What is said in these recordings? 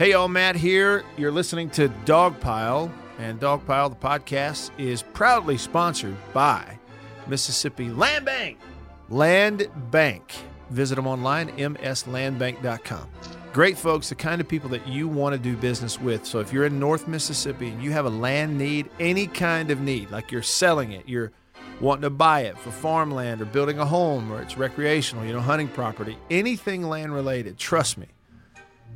Hey, y'all, Matt here. You're listening to Dogpile, and Dogpile, the podcast, is proudly sponsored by Mississippi Land Bank. Land Bank. Visit them online, mslandbank.com. Great folks, the kind of people that you want to do business with. So if you're in North Mississippi and you have a land need, any kind of need, like you're selling it, you're wanting to buy it for farmland or building a home or it's recreational, you know, hunting property, anything land related, trust me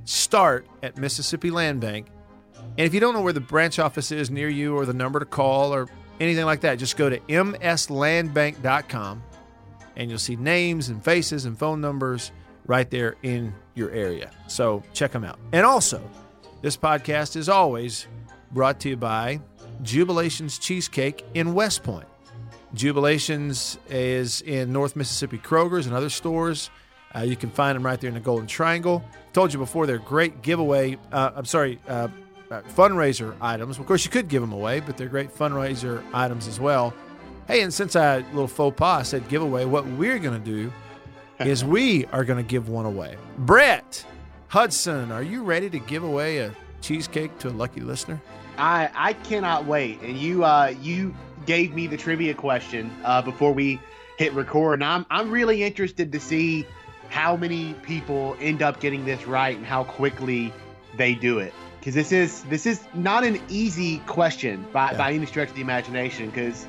start at Mississippi Land Bank. And if you don't know where the branch office is near you or the number to call or anything like that, just go to mslandbank.com and you'll see names and faces and phone numbers right there in your area. So check them out. And also, this podcast is always brought to you by Jubilations Cheesecake in West Point. Jubilations is in North Mississippi Kroger's and other stores. Uh, you can find them right there in the Golden Triangle. Told you before, they're great giveaway. Uh, I'm sorry, uh, uh, fundraiser items. Of course, you could give them away, but they're great fundraiser items as well. Hey, and since I little faux pas said giveaway, what we're going to do is we are going to give one away. Brett Hudson, are you ready to give away a cheesecake to a lucky listener? I I cannot wait. And you uh you gave me the trivia question uh, before we hit record, and I'm I'm really interested to see how many people end up getting this right and how quickly they do it because this is this is not an easy question by, yeah. by any stretch of the imagination because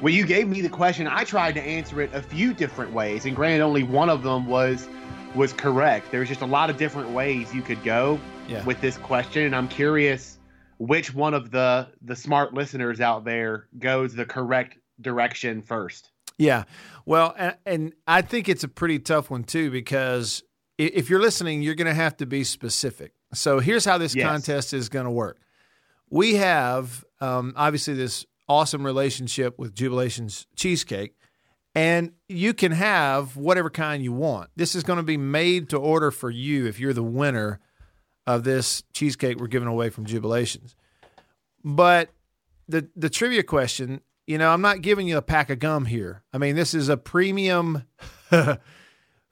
when you gave me the question i tried to answer it a few different ways and granted only one of them was was correct there's just a lot of different ways you could go yeah. with this question and i'm curious which one of the the smart listeners out there goes the correct direction first yeah. Well, and, and I think it's a pretty tough one too because if you're listening, you're going to have to be specific. So here's how this yes. contest is going to work. We have um, obviously this awesome relationship with Jubilations Cheesecake, and you can have whatever kind you want. This is going to be made to order for you if you're the winner of this cheesecake we're giving away from Jubilations. But the the trivia question you know, I'm not giving you a pack of gum here. I mean, this is a premium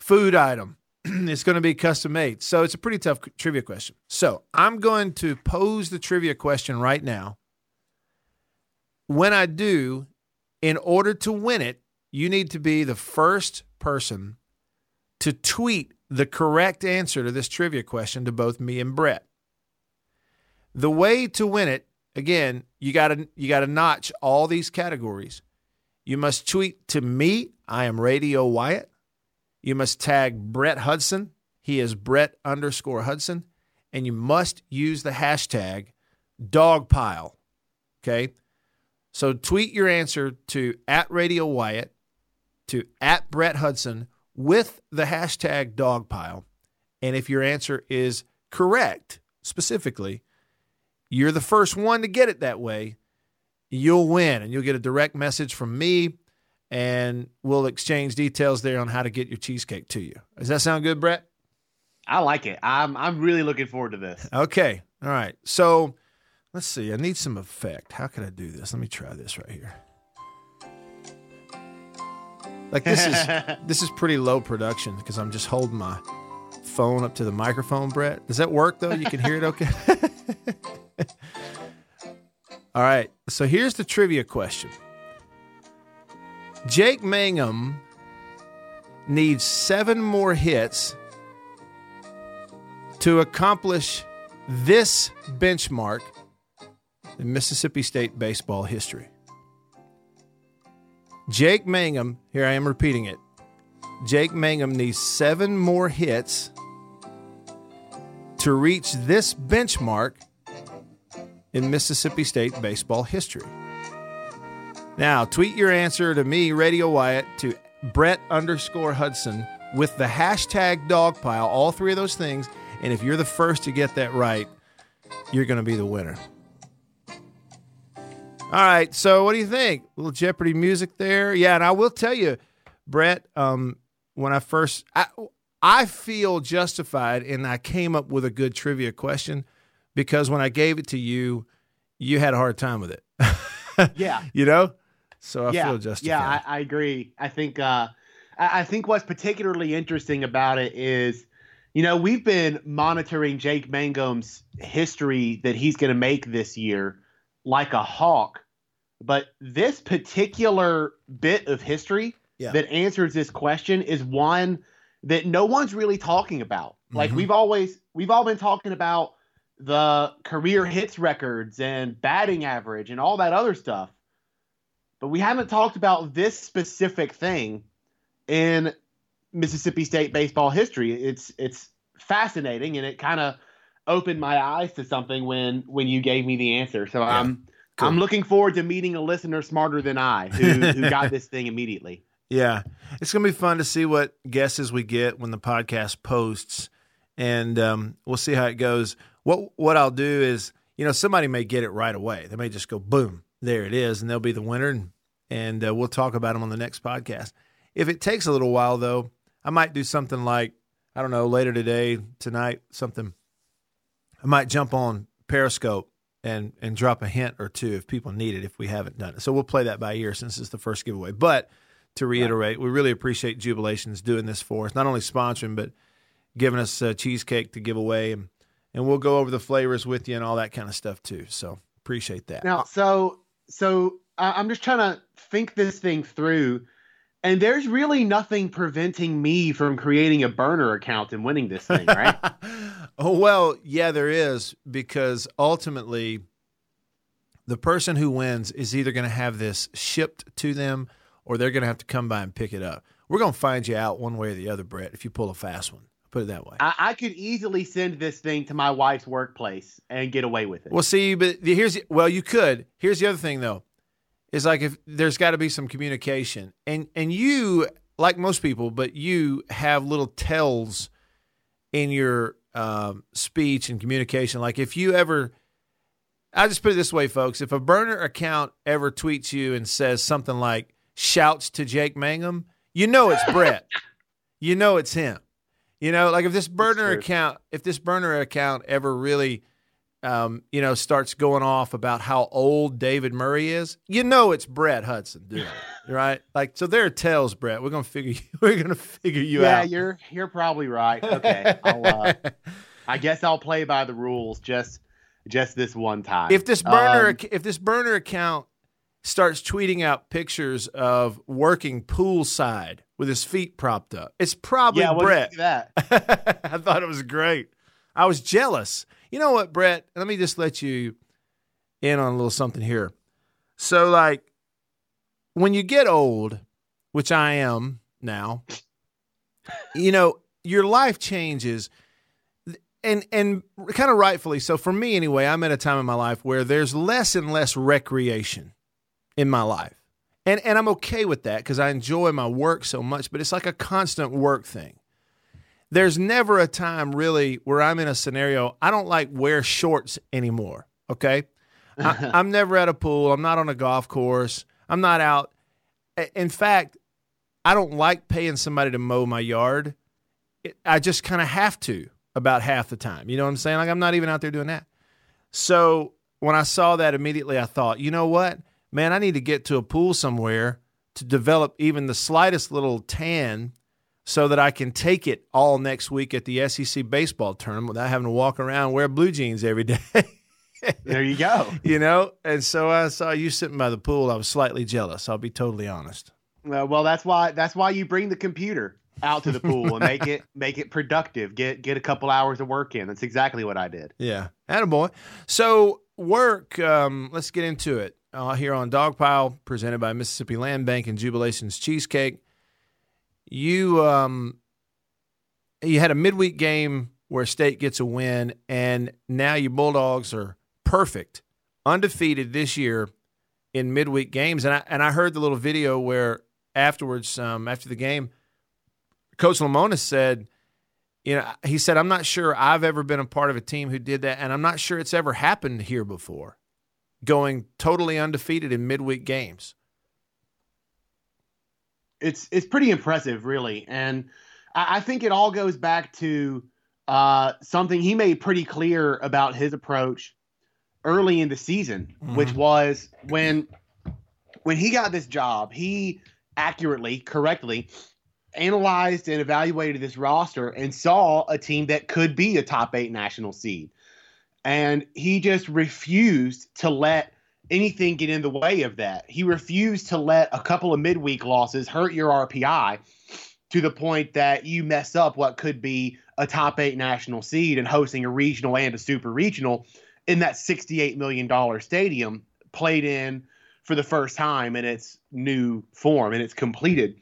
food item. it's going to be custom made. So it's a pretty tough trivia question. So I'm going to pose the trivia question right now. When I do, in order to win it, you need to be the first person to tweet the correct answer to this trivia question to both me and Brett. The way to win it again, you got to you got to notch all these categories. You must tweet to me. I am Radio Wyatt. You must tag Brett Hudson. He is Brett underscore Hudson, and you must use the hashtag Dogpile. Okay, so tweet your answer to at Radio Wyatt to at Brett Hudson with the hashtag Dogpile, and if your answer is correct, specifically you're the first one to get it that way, you'll win and you'll get a direct message from me and we'll exchange details there on how to get your cheesecake to you. Does that sound good, Brett? I like it. I'm I'm really looking forward to this. Okay. All right. So let's see. I need some effect. How can I do this? Let me try this right here. Like this is this is pretty low production because I'm just holding my phone up to the microphone, Brett. Does that work though? You can hear it okay? All right. So here's the trivia question Jake Mangum needs seven more hits to accomplish this benchmark in Mississippi State baseball history. Jake Mangum, here I am repeating it. Jake Mangum needs seven more hits to reach this benchmark in Mississippi State baseball history. Now, tweet your answer to me, Radio Wyatt, to Brett underscore Hudson with the hashtag dogpile, all three of those things. And if you're the first to get that right, you're going to be the winner. All right. So, what do you think? A little Jeopardy music there. Yeah. And I will tell you, Brett, um, when I first, I, I feel justified and I came up with a good trivia question because when I gave it to you, you had a hard time with it. yeah. You know? So I yeah. feel justified. Yeah, I, I agree. I think uh, I, I think what's particularly interesting about it is you know, we've been monitoring Jake Mangum's history that he's going to make this year like a hawk. But this particular bit of history yeah. that answers this question is one that no one's really talking about. Like mm-hmm. we've always we've all been talking about the career hits records and batting average and all that other stuff. But we haven't talked about this specific thing in Mississippi State baseball history. It's it's fascinating and it kind of opened my eyes to something when when you gave me the answer. So yeah. I'm cool. I'm looking forward to meeting a listener smarter than I who who got this thing immediately. Yeah. It's going to be fun to see what guesses we get when the podcast posts and um, we'll see how it goes. What what I'll do is, you know, somebody may get it right away. They may just go boom, there it is, and they'll be the winner, and, and uh, we'll talk about them on the next podcast. If it takes a little while, though, I might do something like I don't know later today, tonight, something. I might jump on Periscope and and drop a hint or two if people need it if we haven't done it. So we'll play that by ear since it's the first giveaway. But to reiterate, we really appreciate Jubilations doing this for us, not only sponsoring but giving us a cheesecake to give away, and, and we'll go over the flavors with you and all that kind of stuff too. So appreciate that. Now, so so I'm just trying to think this thing through, and there's really nothing preventing me from creating a burner account and winning this thing, right? oh well, yeah, there is because ultimately. The person who wins is either going to have this shipped to them or they're going to have to come by and pick it up. We're going to find you out one way or the other, Brett, if you pull a fast one. Put it that way. I, I, could easily send this thing to my wife's workplace and get away with it. Well, see, but here's well, you could. Here's the other thing though, is like if there's got to be some communication, and and you like most people, but you have little tells in your um, speech and communication. Like if you ever, I just put it this way, folks: if a burner account ever tweets you and says something like "shouts to Jake Mangum," you know it's Brett. you know it's him. You know, like if this burner account, if this burner account ever really, um, you know, starts going off about how old David Murray is, you know, it's Brett Hudson doing it, right? Like, so there are tells, Brett. We're gonna figure, we're gonna figure you yeah, out. Yeah, you're you're probably right. Okay, uh, i guess I'll play by the rules just just this one time. If this burner, um, if this burner account starts tweeting out pictures of working poolside with his feet propped up. It's probably yeah, Brett. That I thought it was great. I was jealous. You know what, Brett? Let me just let you in on a little something here. So, like, when you get old, which I am now, you know, your life changes and and kind of rightfully so for me anyway i'm at a time in my life where there's less and less recreation in my life and and I'm okay with that because I enjoy my work so much, but it's like a constant work thing. There's never a time really where I'm in a scenario I don't like wear shorts anymore. Okay, I, I'm never at a pool. I'm not on a golf course. I'm not out. In fact, I don't like paying somebody to mow my yard. I just kind of have to about half the time. You know what I'm saying? Like I'm not even out there doing that. So when I saw that immediately, I thought, you know what? Man, I need to get to a pool somewhere to develop even the slightest little tan so that I can take it all next week at the SEC baseball tournament without having to walk around and wear blue jeans every day. there you go. You know, and so I saw you sitting by the pool. I was slightly jealous. I'll be totally honest. Uh, well, that's why that's why you bring the computer out to the pool and make it make it productive. Get get a couple hours of work in. That's exactly what I did. Yeah, attaboy. So work. Um, let's get into it uh, here on Dogpile, presented by Mississippi Land Bank and Jubilations Cheesecake. You um, you had a midweek game where State gets a win, and now your Bulldogs are perfect, undefeated this year in midweek games. And I and I heard the little video where afterwards, um, after the game, Coach Lemonis said, you know, he said, I'm not sure I've ever been a part of a team who did that, and I'm not sure it's ever happened here before going totally undefeated in midweek games. It's it's pretty impressive, really, and I, I think it all goes back to uh, something he made pretty clear about his approach early in the season, mm-hmm. which was when when he got this job, he accurately, correctly analyzed and evaluated this roster and saw a team that could be a top eight national seed. And he just refused to let anything get in the way of that. He refused to let a couple of midweek losses hurt your RPI to the point that you mess up what could be a top eight national seed and hosting a regional and a super regional in that $68 million stadium played in for the first time in its new form in its completed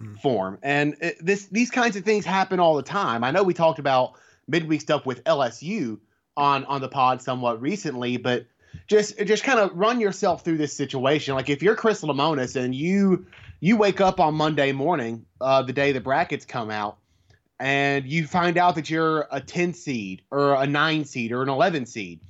mm. form. And it, this these kinds of things happen all the time. I know we talked about midweek stuff with LSU on on the pod somewhat recently, but just just kind of run yourself through this situation. Like if you're Chris Lemonis and you you wake up on Monday morning, uh, the day the brackets come out, and you find out that you're a 10 seed or a 9 seed or an 11 seed,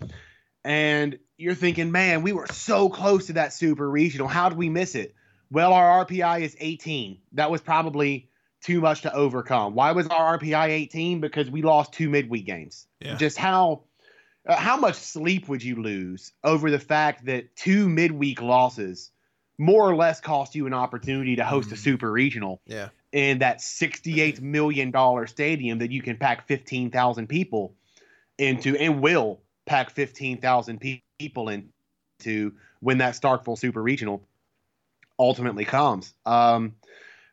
and you're thinking, man, we were so close to that super regional. How did we miss it? Well, our RPI is 18. That was probably too much to overcome. Why was our RPI 18? Because we lost two midweek games. Yeah. Just how uh, how much sleep would you lose over the fact that two midweek losses more or less cost you an opportunity to host mm. a super regional yeah. in that $68 million stadium that you can pack 15,000 people into and will pack 15,000 people into when that Starkville super regional ultimately comes. Um,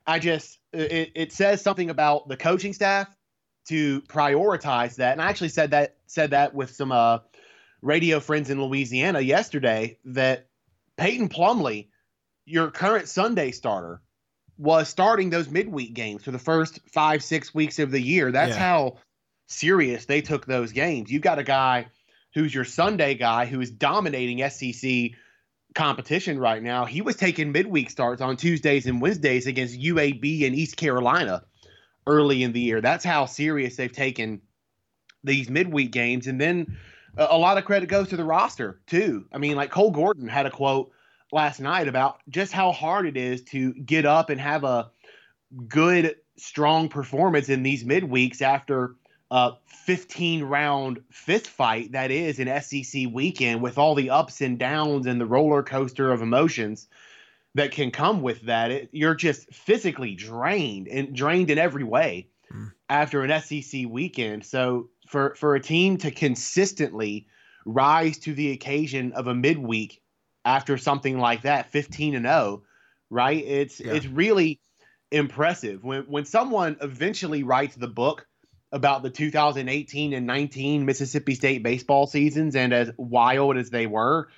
I just, it, it says something about the coaching staff to prioritize that. And I actually said that said that with some uh, radio friends in Louisiana yesterday that Peyton Plumlee, your current Sunday starter, was starting those midweek games for the first five six weeks of the year. That's yeah. how serious they took those games. You've got a guy who's your Sunday guy who is dominating SEC competition right now. He was taking midweek starts on Tuesdays and Wednesdays against UAB and East Carolina early in the year. That's how serious they've taken these midweek games. And then a lot of credit goes to the roster, too. I mean, like Cole Gordon had a quote last night about just how hard it is to get up and have a good, strong performance in these midweeks after a 15 round fist fight that is an SEC weekend with all the ups and downs and the roller coaster of emotions that can come with that. It, you're just physically drained and drained in every way mm. after an SEC weekend. So for for a team to consistently rise to the occasion of a midweek after something like that, 15 and 0, right? It's yeah. it's really impressive when when someone eventually writes the book about the 2018 and 19 Mississippi State baseball seasons and as wild as they were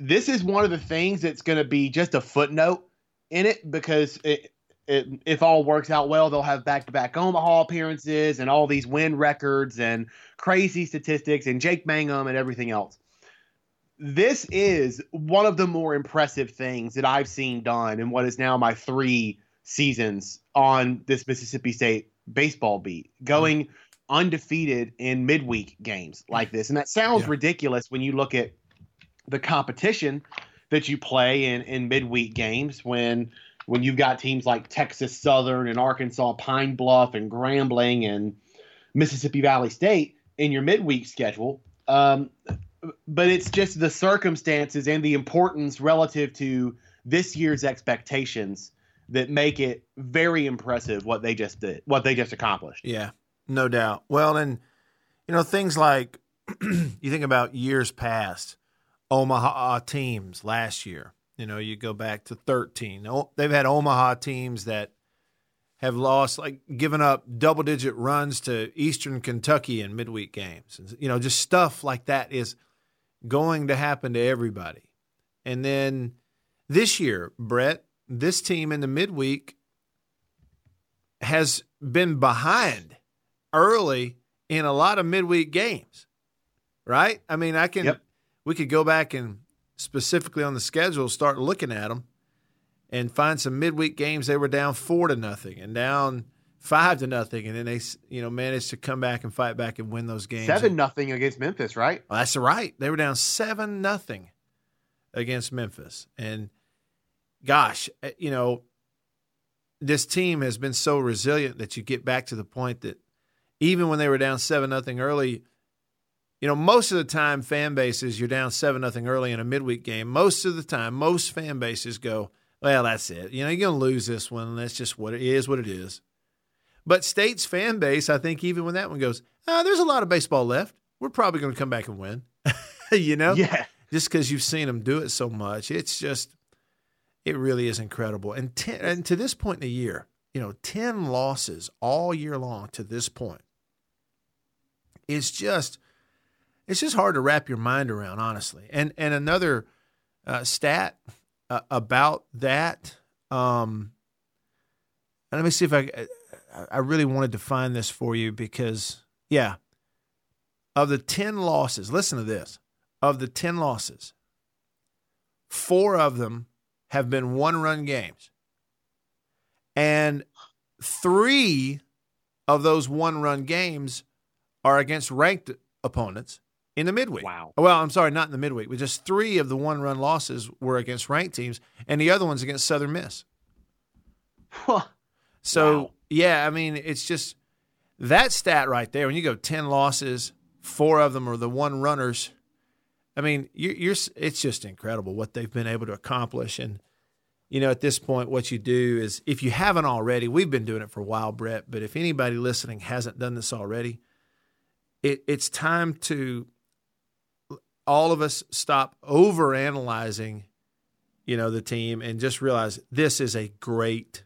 this is one of the things that's going to be just a footnote in it because it, it, if all works out well, they'll have back to back Omaha appearances and all these win records and crazy statistics and Jake Mangum and everything else. This is one of the more impressive things that I've seen done in what is now my three seasons on this Mississippi State baseball beat, going undefeated in midweek games like this. And that sounds yeah. ridiculous when you look at the competition that you play in in midweek games when when you've got teams like Texas Southern and Arkansas Pine Bluff and Grambling and Mississippi Valley State in your midweek schedule. Um, but it's just the circumstances and the importance relative to this year's expectations that make it very impressive what they just did, what they just accomplished. Yeah, no doubt. Well, and you know things like you think about years past Omaha uh, teams last year. You know, you go back to 13. They've had Omaha teams that have lost, like given up double digit runs to Eastern Kentucky in midweek games. You know, just stuff like that is going to happen to everybody. And then this year, Brett, this team in the midweek has been behind early in a lot of midweek games, right? I mean, I can. Yep we could go back and specifically on the schedule start looking at them and find some midweek games they were down four to nothing and down five to nothing, and then they you know managed to come back and fight back and win those games. Seven nothing against Memphis, right? Well, that's right. They were down seven nothing against Memphis, and gosh, eh, you know this team has been so resilient that you get back to the point that even when they were down seven nothing early, you know, most of the time, fan bases, you're down 7 nothing early in a midweek game. Most of the time, most fan bases go, well, that's it. You know, you're going to lose this one. That's just what it is, what it is. But State's fan base, I think, even when that one goes, oh, there's a lot of baseball left. We're probably going to come back and win. you know? Yeah. Just because you've seen them do it so much. It's just, it really is incredible. And, ten, and to this point in the year, you know, 10 losses all year long to this point. It's just, it's just hard to wrap your mind around, honestly. And and another uh, stat uh, about that. Um, let me see if I I really wanted to find this for you because yeah, of the ten losses, listen to this. Of the ten losses, four of them have been one-run games, and three of those one-run games are against ranked opponents in the midweek. Wow. Well, I'm sorry, not in the midweek, but just three of the one run losses were against ranked teams, and the other one's against Southern Miss. so, wow. yeah, I mean, it's just that stat right there. When you go 10 losses, four of them are the one runners. I mean, you're, you're it's just incredible what they've been able to accomplish. And, you know, at this point, what you do is if you haven't already, we've been doing it for a while, Brett, but if anybody listening hasn't done this already, it, it's time to all of us stop over analyzing, you know, the team and just realize this is a great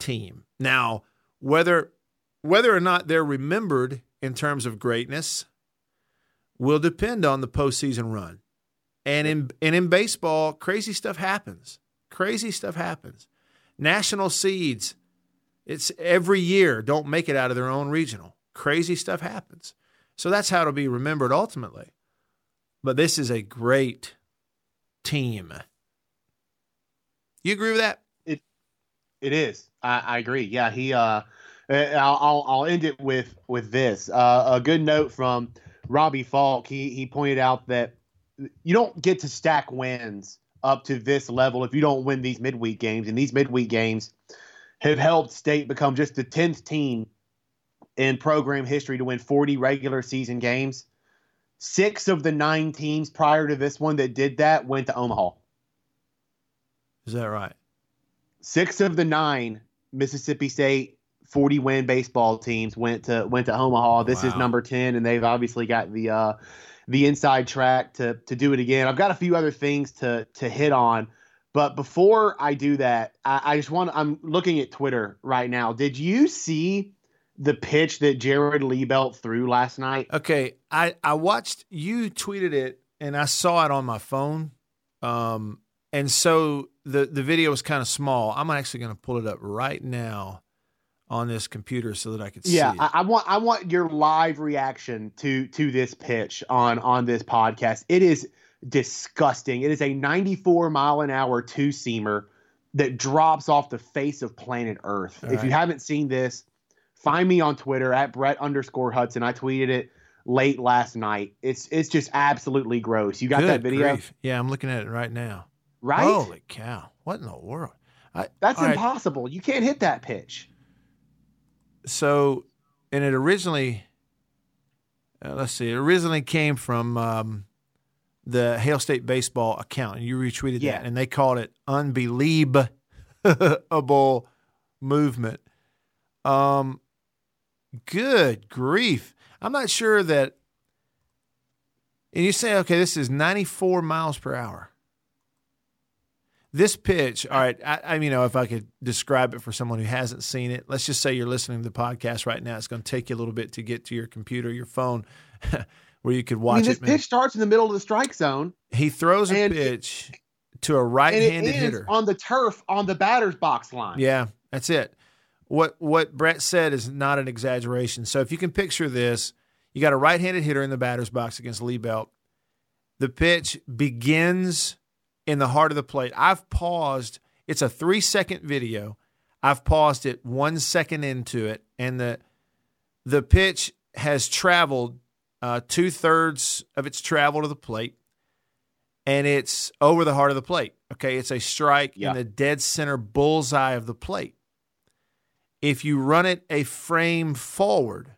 team. Now, whether whether or not they're remembered in terms of greatness will depend on the postseason run. And in and in baseball, crazy stuff happens. Crazy stuff happens. National seeds, it's every year don't make it out of their own regional. Crazy stuff happens. So that's how it'll be remembered ultimately. But this is a great team. You agree with that? It it is. I, I agree. Yeah, he. Uh, I'll I'll end it with with this. Uh, a good note from Robbie Falk. He he pointed out that you don't get to stack wins up to this level if you don't win these midweek games, and these midweek games have helped State become just the tenth team in program history to win 40 regular season games. Six of the nine teams prior to this one that did that went to Omaha. Is that right? Six of the nine Mississippi State 40 win baseball teams went to went to Omaha. This wow. is number 10 and they've obviously got the uh the inside track to to do it again. I've got a few other things to to hit on, but before I do that, I, I just want I'm looking at Twitter right now. Did you see the pitch that Jared Liebelt threw last night? Okay, I I watched you tweeted it and I saw it on my phone. Um, and so the the video was kind of small. I'm actually going to pull it up right now on this computer so that I could yeah, see. Yeah, I, I, want I want your live reaction to to this pitch on on this podcast. It is disgusting. It is a 94 mile an hour two seamer that drops off the face of planet Earth. All if right. you haven't seen this, Find me on Twitter at Brett underscore Hudson. I tweeted it late last night. It's it's just absolutely gross. You got Good that video? Grief. Yeah, I'm looking at it right now. Right? Holy cow! What in the world? I, That's impossible. Right. You can't hit that pitch. So, and it originally, uh, let's see, it originally came from um, the Hail State baseball account, and you retweeted yeah. that, and they called it unbelievable movement. Um, Good grief. I'm not sure that. And you say, okay, this is 94 miles per hour. This pitch, all right, I, I you know, if I could describe it for someone who hasn't seen it, let's just say you're listening to the podcast right now. It's going to take you a little bit to get to your computer, your phone, where you could watch I mean, this it. This pitch starts in the middle of the strike zone. He throws a pitch it, to a right-handed hitter on the turf on the batter's box line. Yeah, that's it what what Brett said is not an exaggeration. So if you can picture this, you got a right-handed hitter in the batter's box against Liebelt. The pitch begins in the heart of the plate. I've paused. It's a three-second video. I've paused it one second into it, and the the pitch has traveled uh, two thirds of its travel to the plate, and it's over the heart of the plate. Okay, it's a strike yeah. in the dead center bullseye of the plate if you run it a frame forward,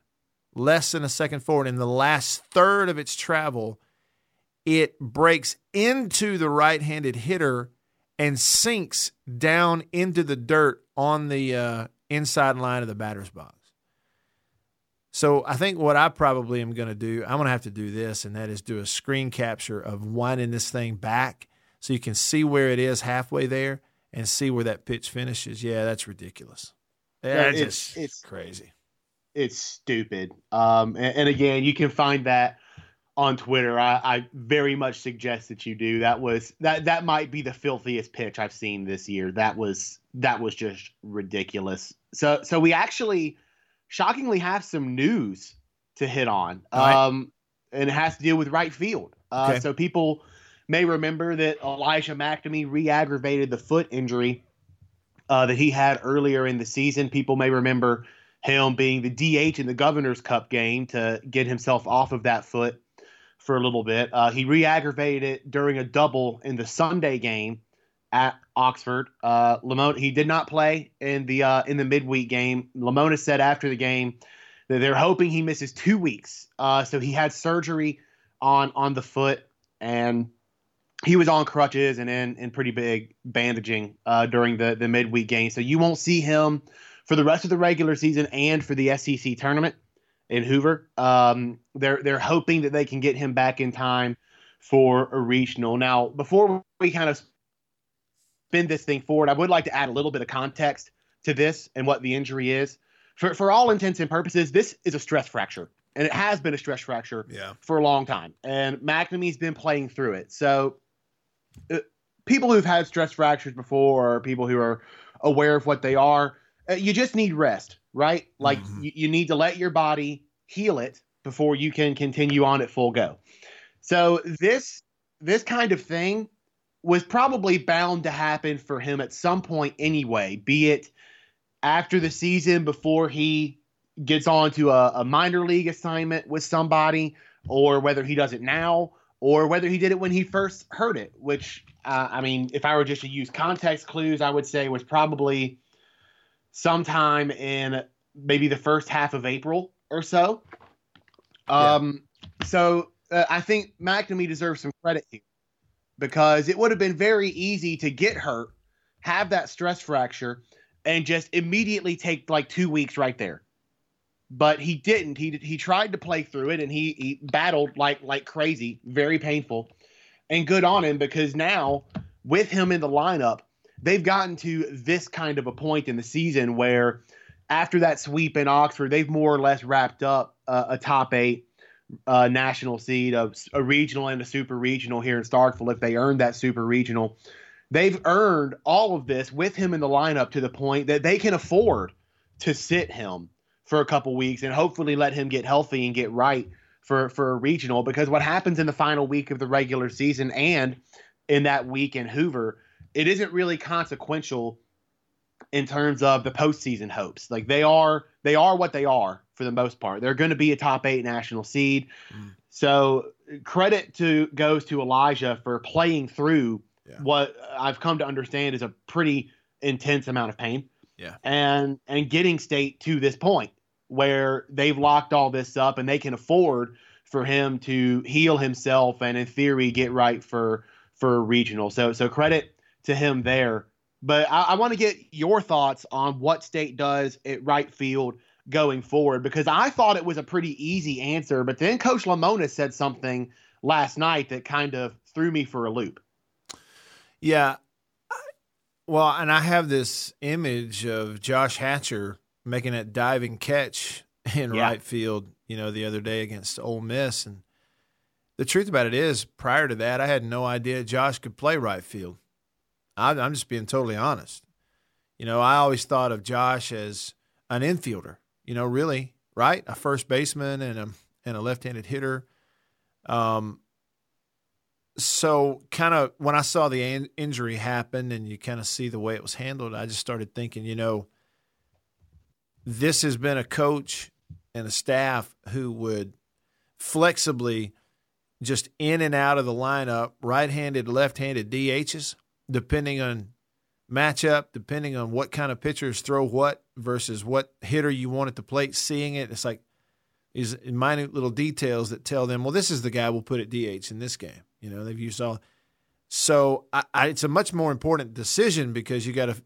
less than a second forward, in the last third of its travel, it breaks into the right handed hitter and sinks down into the dirt on the uh, inside line of the batter's box. So I think what I probably am going to do, I'm going to have to do this, and that is do a screen capture of winding this thing back so you can see where it is halfway there and see where that pitch finishes. Yeah, that's ridiculous. Yeah, it's, just it's crazy. It's stupid. Um, and, and, again, you can find that on Twitter. I, I, very much suggest that you do. That was that that might be the filthiest pitch I've seen this year. That was that was just ridiculous. So so we actually shockingly have some news to hit on. Right. Um, and it has to deal with right field. Uh, okay. So people may remember that Elijah MacNamee re-aggravated the foot injury uh, that he had earlier in the season. People may remember him being the DH in the Governor's Cup game to get himself off of that foot for a little bit. Uh, he re-aggravated it during a double in the Sunday game at Oxford. Uh, Lemonis he did not play in the uh, in the midweek game. Lemonis said after the game that they're hoping he misses two weeks. Uh, so he had surgery on on the foot and he was on crutches and in in pretty big bandaging uh, during the the midweek game. So you won't see him for the rest of the regular season and for the SEC tournament in Hoover. Um, they're they're hoping that they can get him back in time for a regional. Now, before we kind of spin this thing forward, I would like to add a little bit of context to this and what the injury is. For, for all intents and purposes, this is a stress fracture, and it has been a stress fracture yeah. for a long time. And MacNamee's been playing through it. So, people who've had stress fractures before, or people who are aware of what they are, uh, you just need rest, right? Like mm-hmm. you, you need to let your body heal it before you can continue on at full go. So this this kind of thing was probably bound to happen for him at some point anyway, be it after the season before he gets on to a, a, minor league assignment with somebody, or whether he does it now, or whether he did it when he first heard it, which, uh, I mean, if I were just to use context clues, I would say was probably sometime in maybe the first half of April or so. Um, yeah. So uh, I think MacNamee deserves some credit here because it would have been very easy to get hurt, have that stress fracture, and just immediately take like two weeks right there. But he didn't. He he tried to play through it and he, he battled like like crazy, very painful, and good on him because now with him in the lineup, they've gotten to this kind of a point in the season where after that sweep in Oxford, they've more or less wrapped up uh, a top eight uh, national seed, a, a regional and a super regional here in Starkville if they earned that super regional. They've earned all of this with him in the lineup to the point that they can afford to sit him for a couple weeks and hopefully let him get healthy and get right for for a regional because what happens in the final week of the regular season and in that week in Hoover, it isn't really consequential in terms of the postseason hopes. Like they are they are what they are for the most part. They're going to be a top eight national seed. Mm. So credit to goes to Elijah for playing through yeah. what I've come to understand is a pretty intense amount of pain. Yeah. And and getting state to this point where they've locked all this up and they can afford for him to heal himself and in theory get right for for regional. So so credit to him there. But I, I want to get your thoughts on what state does at right field going forward because I thought it was a pretty easy answer, but then Coach Lemonis said something last night that kind of threw me for a loop. Yeah. Well, and I have this image of Josh Hatcher making that diving catch in yeah. right field, you know, the other day against Ole Miss. And the truth about it is, prior to that, I had no idea Josh could play right field. I'm just being totally honest. You know, I always thought of Josh as an infielder you know, really, right? A first baseman and a and a left-handed hitter. Um, so kind of when I saw the in- injury happen and you kind of see the way it was handled, I just started thinking, you know, this has been a coach and a staff who would flexibly just in and out of the lineup, right-handed, left-handed DHs, depending on matchup, depending on what kind of pitchers throw what versus what hitter you want at the plate, seeing it. It's like these minute little details that tell them, well, this is the guy we'll put at DH in this game. You know, they've used all. So I, I, it's a much more important decision because you got to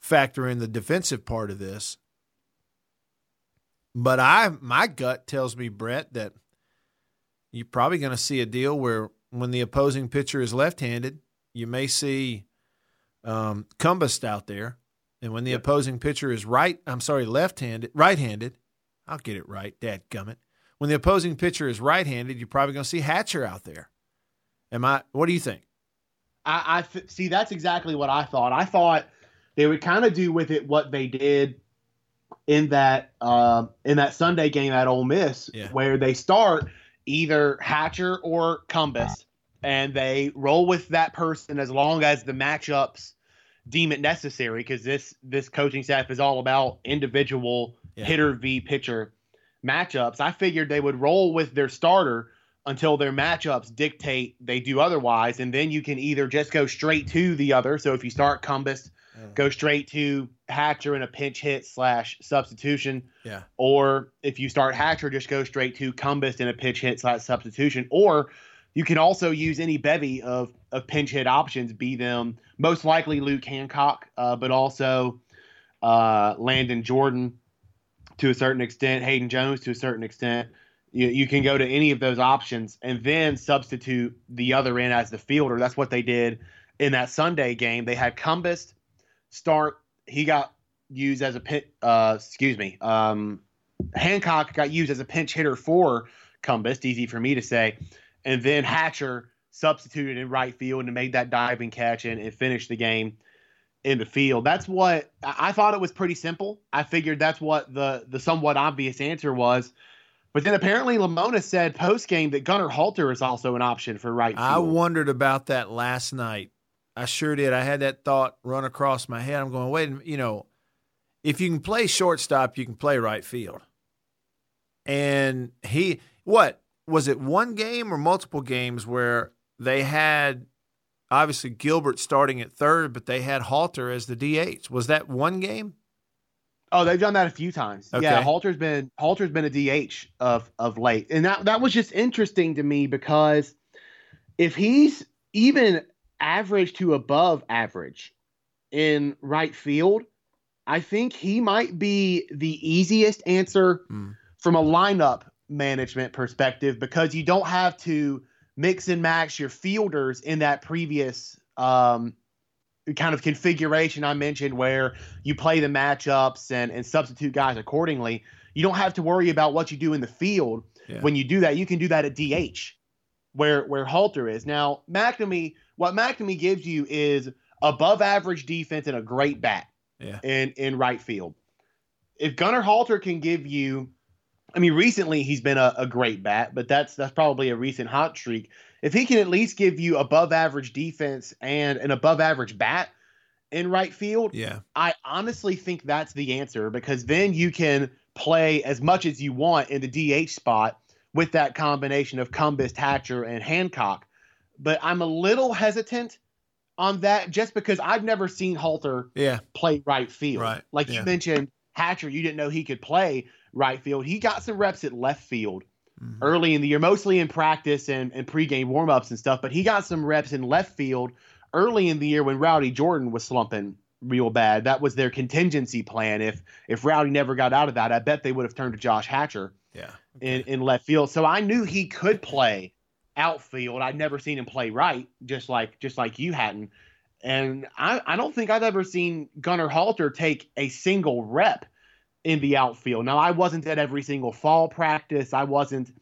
factor in the defensive part of this. But I, my gut tells me, Brett, that you're probably going to see a deal where when the opposing pitcher is left-handed, you may see um, Cumbest out there, and when the yep. opposing pitcher is right, I'm sorry, left-handed, right-handed, I'll get it right, Dad gummit. When the opposing pitcher is right-handed, you're probably going to see Hatcher out there. Am I? What do you think? I, I see. That's exactly what I thought. I thought they would kind of do with it what they did in that uh, in that Sunday game at Ole Miss, yeah. where they start either Hatcher or Cumbest, and they roll with that person as long as the matchups deem it necessary. Because this this coaching staff is all about individual yeah. hitter v pitcher matchups. I figured they would roll with their starter until their matchups dictate they do otherwise, and then you can either just go straight to the other. So if you start Cumbest go straight to Hatcher in a pinch hit slash substitution. Yeah. Or if you start Hatcher, just go straight to Cumbest in a pinch hit slash substitution. Or you can also use any bevy of, of pinch hit options, be them most likely Luke Hancock, uh, but also uh, Landon Jordan to a certain extent, Hayden Jones to a certain extent. You, you can go to any of those options and then substitute the other end as the fielder. That's what they did in that Sunday game. They had Cumbest start. He got used as a pit. Uh, excuse me. Um, Hancock got used as a pinch hitter for Cumbest. Easy for me to say. And then Hatcher substituted in right field and made that diving catch and, and finished the game in the field. That's what I thought it was pretty simple. I figured that's what the the somewhat obvious answer was. But then apparently Lemonis said post game that Gunnar Halter is also an option for right field. I wondered about that last night. I sure did. I had that thought run across my head. I'm going, wait, you know, if you can play shortstop, you can play right field. And he, what was it? One game or multiple games where they had obviously Gilbert starting at third, but they had Halter as the DH. Was that one game? Oh, they've done that a few times. Okay. Yeah, Halter's been Halter's been a DH of of late, and that that was just interesting to me because if he's even average to above average in right field, I think he might be the easiest answer mm. from a lineup management perspective because you don't have to mix and match your fielders in that previous um, kind of configuration I mentioned where you play the matchups and, and substitute guys accordingly. You don't have to worry about what you do in the field. Yeah. When you do that, you can do that at DH where where Halter is. Now, MacNamee what MacNamee gives you is above average defense and a great bat yeah. in, in right field. If Gunnar Halter can give you, I mean, recently he's been a, a great bat, but that's that's probably a recent hot streak. If he can at least give you above average defense and an above average bat in right field, yeah, I honestly think that's the answer because then you can play as much as you want in the DH spot with that combination of Cumbest, Hatcher, and Hancock but I'm a little hesitant on that just because I've never seen Halter yeah. play right field. Right. Like yeah. you mentioned, Hatcher, you didn't know he could play right field. He got some reps at left field mm-hmm. early in the year, mostly in practice and, and pregame warmups and stuff, but he got some reps in left field early in the year when Rowdy Jordan was slumping real bad. That was their contingency plan. If if Rowdy never got out of that, I bet they would have turned to Josh Hatcher yeah. Okay. in, in left field. So I knew he could play outfield. I'd never seen him play right, just like just like you hadn't. And I, I don't think I've ever seen Gunnar Halter take a single rep in the outfield. Now I wasn't at every single fall practice. I wasn't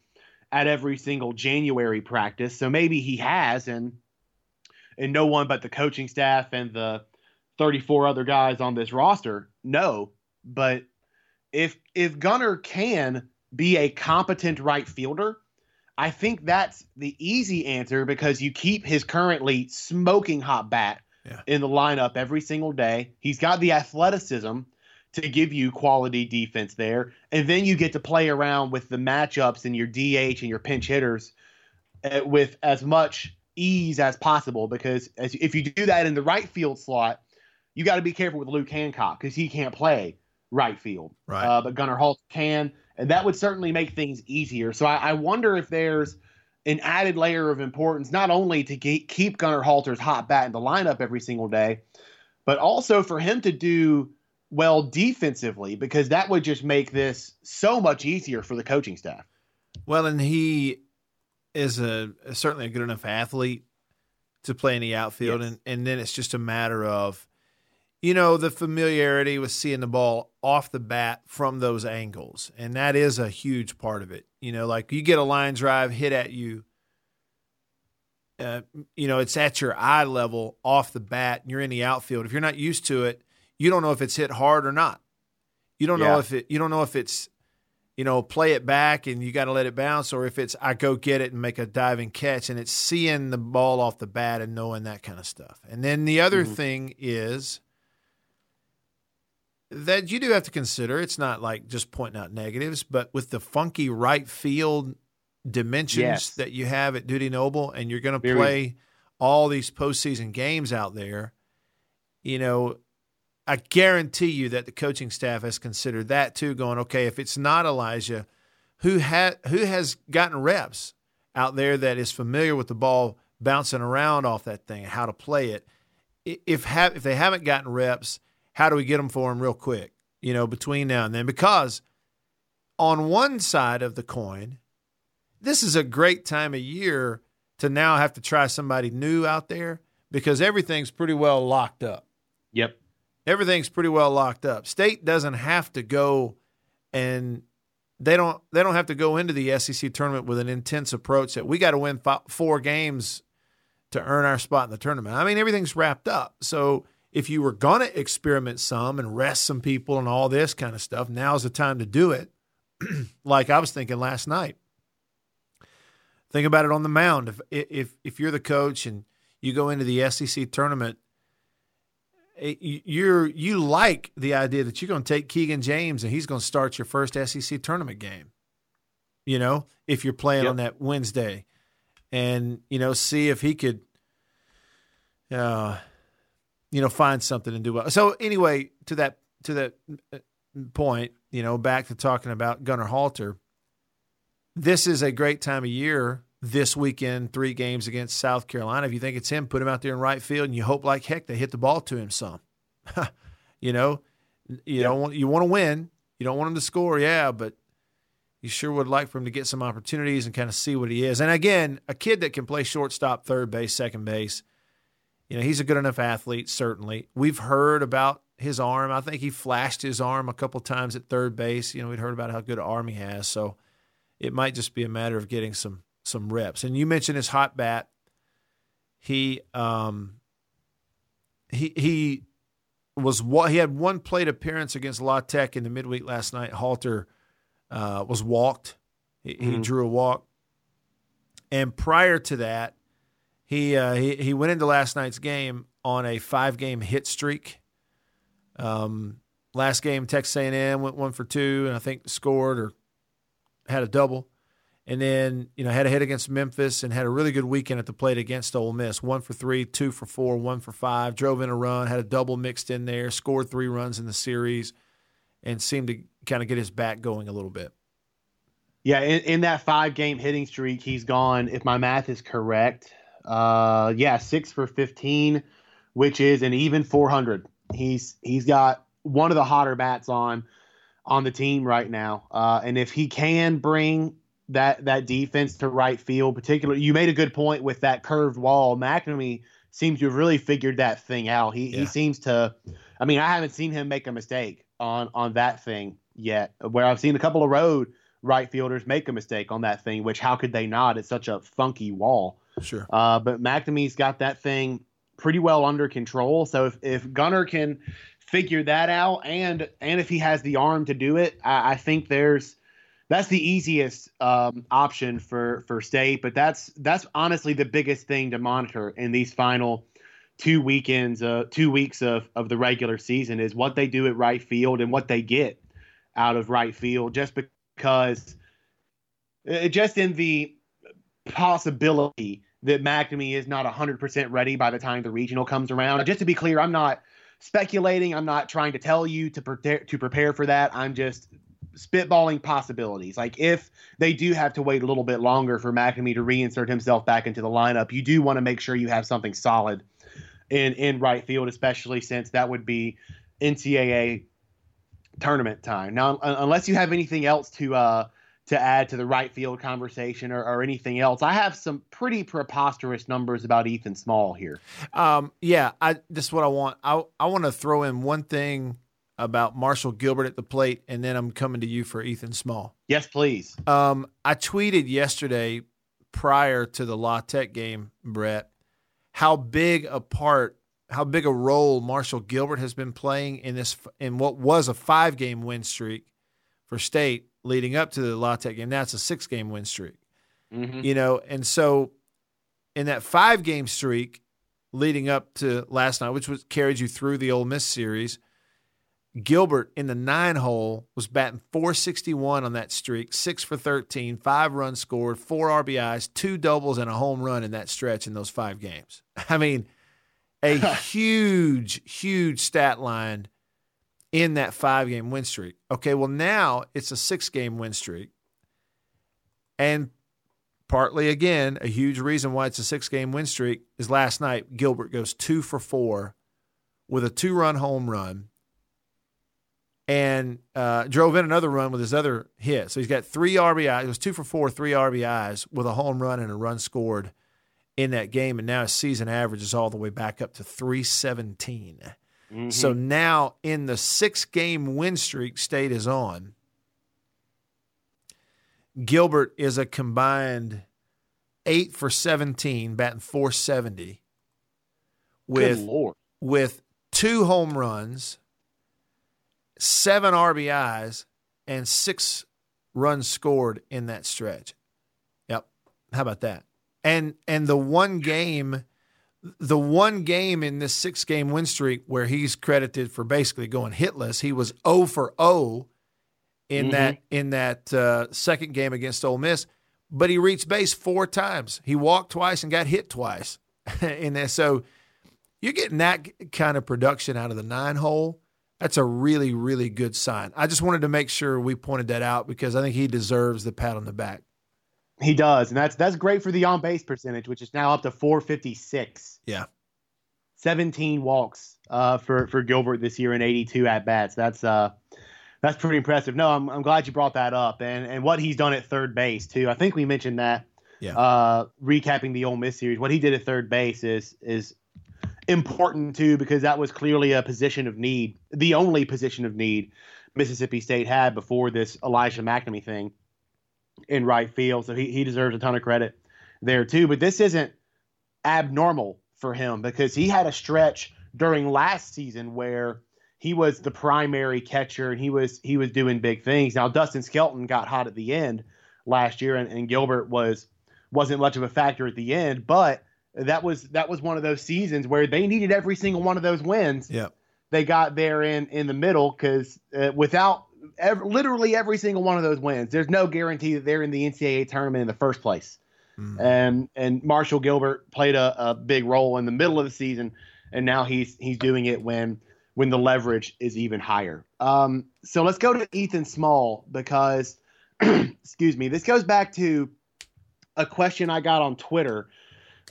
at every single January practice. So maybe he has and and no one but the coaching staff and the 34 other guys on this roster know. But if if Gunnar can be a competent right fielder, I think that's the easy answer because you keep his currently smoking hot bat yeah. in the lineup every single day. He's got the athleticism to give you quality defense there. And then you get to play around with the matchups and your DH and your pinch hitters uh, with as much ease as possible because as, if you do that in the right field slot, you got to be careful with Luke Hancock because he can't play right field. Right. Uh, but Gunnar Halter can and that would certainly make things easier. So I, I wonder if there's an added layer of importance, not only to keep Gunnar Halter's hot bat in the lineup every single day, but also for him to do well defensively because that would just make this so much easier for the coaching staff. Well, and he is a certainly a good enough athlete to play in the outfield, yes. and and then it's just a matter of you know, the familiarity with seeing the ball off the bat from those angles. And that is a huge part of it. You know, like you get a line drive hit at you, uh, you know, it's at your eye level off the bat, and you're in the outfield. If you're not used to it, you don't know if it's hit hard or not. You don't yeah. know if it. You don't know if it's, you know, play it back and you got to let it bounce, or if it's I go get it and make a diving catch, and it's seeing the ball off the bat and knowing that kind of stuff. And then the other mm-hmm. thing is that you do have to consider. It's not like just pointing out negatives, but with the funky right field dimensions yes. that you have at Dudy Noble, and you're going to play all these postseason games out there, you know, I guarantee you that the coaching staff has considered that too. Going, okay, if it's not Elijah, who had who has gotten reps out there that is familiar with the ball bouncing around off that thing, how to play it. If have if they haven't gotten reps how do we get them for him real quick, you know, between now and then? Because on one side of the coin, this is a great time of year to now have to try somebody new out there because everything's pretty well locked up. Yep. Everything's pretty well locked up. State doesn't have to go and they don't they don't have to go into the SEC tournament with an intense approach that we got to win five, four games to earn our spot in the tournament. I mean, everything's wrapped up. So if you were going to experiment some and rest some people and all this kind of stuff, now's the time to do it. like I was thinking last night. Think about it on the mound. If if if you're the coach and you go into the SEC tournament, eh, you're you like the idea that you're going to take Keegan James and he's going to start your first SEC tournament game. You know, if you're playing yep. on that Wednesday, and you know, see if he could. Uh, you know, find something and do well. So anyway, to that to that uh, point, you know, back to talking about Gunnar Halter. This is a great time of year. This weekend, three games against South Carolina. If you think it's him, put him out there in right field, and you hope like heck they hit the ball to him some. you know, you don't want you want to win. You don't want him to score, yeah, but you sure would like for him to get some opportunities and kind of see what he is. And again, a kid that can play shortstop, third base, second base you know, he's a good enough athlete, certainly. We've heard about his arm. I think he flashed his arm a couple times at third base. You know, we'd heard about how good an arm he has. So it might just be a matter of getting some some reps. And you mentioned his hot bat. He um he he was what he had one plate appearance against La Tech in the midweek last night. Halter uh, was walked. He, mm-hmm. he drew a walk. And prior to that, he, uh, he he went into last night's game on a five game hit streak. Um, last game, Texas A&M went one for two, and I think scored or had a double. And then you know had a hit against Memphis and had a really good weekend at the plate against Ole Miss. One for three, two for four, one for five. Drove in a run, had a double mixed in there, scored three runs in the series, and seemed to kind of get his back going a little bit. Yeah, in, in that five game hitting streak, he's gone. If my math is correct, uh, yeah, six for 15, which is an even 400. He's he's got one of the hotter bats on on the team right now. Uh, and if he can bring that that defense to right field, particularly, you made a good point with that curved wall. MacNamee seems to have really figured that thing out. He yeah. he seems to. I mean, I haven't seen him make a mistake on on that thing yet. Where I've seen a couple of road right fielders make a mistake on that thing, which how could they not? It's such a funky wall. Sure. Uh, but MacNamee's got that thing pretty well under control. So if, if Gunnar can figure that out and and if he has the arm to do it, I, I think there's that's the easiest um, option for for state. But that's that's honestly the biggest thing to monitor in these final two weekends, uh, two weeks of of the regular season is what they do at right field and what they get out of right field. Just because, uh, just in the possibility that MacNamee is not 100% ready by the time the regional comes around. Just to be clear, I'm not speculating. I'm not trying to tell you to prepare to prepare for that. I'm just spitballing possibilities. Like if they do have to wait a little bit longer for MacNamee to reinsert himself back into the lineup, you do want to make sure you have something solid in in right field, especially since that would be NCAA tournament time. Now, unless you have anything else to uh, to add to the right field conversation or, or, anything else, I have some pretty preposterous numbers about Ethan Small here. Um, yeah, I this is what I want. I I want to throw in one thing about Marshall Gilbert at the plate, and then I'm coming to you for Ethan Small. Yes, please. Um, I tweeted yesterday prior to the La Tech game, Brett, how big a part, how big a role Marshall Gilbert has been playing in this in what was a five game win streak for State leading up to the La Tech game. That's a six game win streak. Mm-hmm. You know, and so in that five game streak leading up to last night, which was carried you through the Ole Miss series Gilbert in the nine hole was batting 461 on that streak, six for 13, five runs scored, four RBIs, two doubles, and a home run in that stretch in those five games. I mean, a huge, huge stat line in that five game win streak. Okay, well, now it's a six game win streak. And partly, again, a huge reason why it's a six game win streak is last night, Gilbert goes two for four with a two run home run and uh, drove in another run with his other hit. So he's got three RBIs. It was two for four, three RBIs with a home run and a run scored in that game. And now his season average is all the way back up to 317. Mm-hmm. So now in the six game win streak State is on, Gilbert is a combined eight for 17, batting 470 with, with two home runs seven RBIs and six runs scored in that stretch. Yep. How about that? And and the one game the one game in this six game win streak where he's credited for basically going hitless, he was 0 for 0 in mm-hmm. that in that uh, second game against Ole Miss, but he reached base four times. He walked twice and got hit twice in there. So you're getting that kind of production out of the nine hole that's a really, really good sign. I just wanted to make sure we pointed that out because I think he deserves the pat on the back. He does, and that's that's great for the on base percentage, which is now up to 456. Yeah, 17 walks uh, for for Gilbert this year and 82 at bats. That's uh that's pretty impressive. No, I'm I'm glad you brought that up, and and what he's done at third base too. I think we mentioned that. Yeah. Uh, recapping the Ole Miss series, what he did at third base is is important too because that was clearly a position of need, the only position of need Mississippi State had before this Elijah MacNamee thing in right field. So he, he deserves a ton of credit there too. But this isn't abnormal for him because he had a stretch during last season where he was the primary catcher and he was he was doing big things. Now Dustin Skelton got hot at the end last year and, and Gilbert was wasn't much of a factor at the end, but that was that was one of those seasons where they needed every single one of those wins. Yeah, they got there in in the middle because uh, without literally every single one of those wins, there's no guarantee that they're in the NCAA tournament in the first place. Mm. And and Marshall Gilbert played a, a big role in the middle of the season, and now he's he's doing it when when the leverage is even higher. Um, so let's go to Ethan Small because, excuse me, this goes back to a question I got on Twitter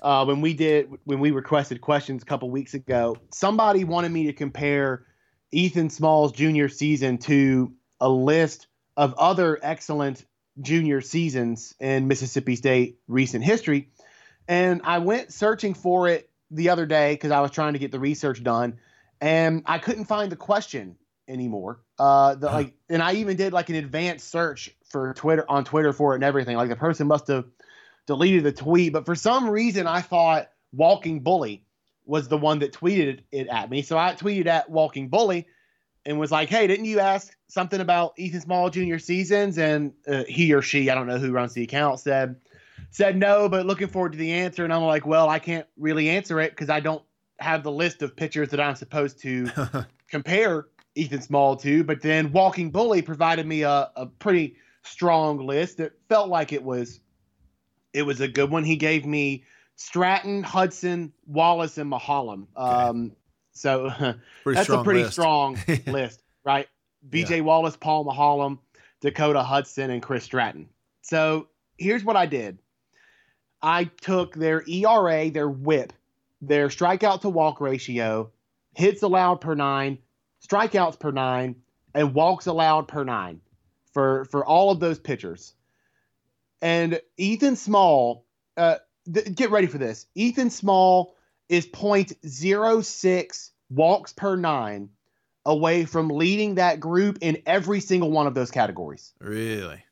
uh, when we did when we requested questions a couple weeks ago, somebody wanted me to compare Ethan Small's junior season to a list of other excellent junior seasons in Mississippi State recent history. And I went searching for it the other day because I was trying to get the research done, and I couldn't find the question anymore. Uh, the, like, and I even did like an advanced search for Twitter on Twitter for it and everything. Like the person must have deleted the tweet, but for some reason I thought Walking Bully was the one that tweeted it at me. So I tweeted at Walking Bully and was like, "Hey, didn't you ask something about Ethan Small Jr. seasons?" And uh, he or she, I don't know who runs the account, said said no, but looking forward to the answer. And I'm like, "Well, I can't really answer it because I don't have the list of pitchers that I'm supposed to compare Ethan Small to." But then Walking Bully provided me a, a pretty strong list that felt like it was it was a good one. He gave me Stratton, Hudson, Wallace, and Mulholland. Um, so that's a pretty list. strong list, right? BJ yeah. Wallace, Paul Mulholland, Dakota Hudson, and Chris Stratton. So here's what I did I took their ERA, their whip, their strikeout to walk ratio, hits allowed per nine, strikeouts per nine, and walks allowed per nine for, for all of those pitchers. And Ethan Small, uh, th- get ready for this. Ethan Small is 0.06 walks per nine away from leading that group in every single one of those categories. Really?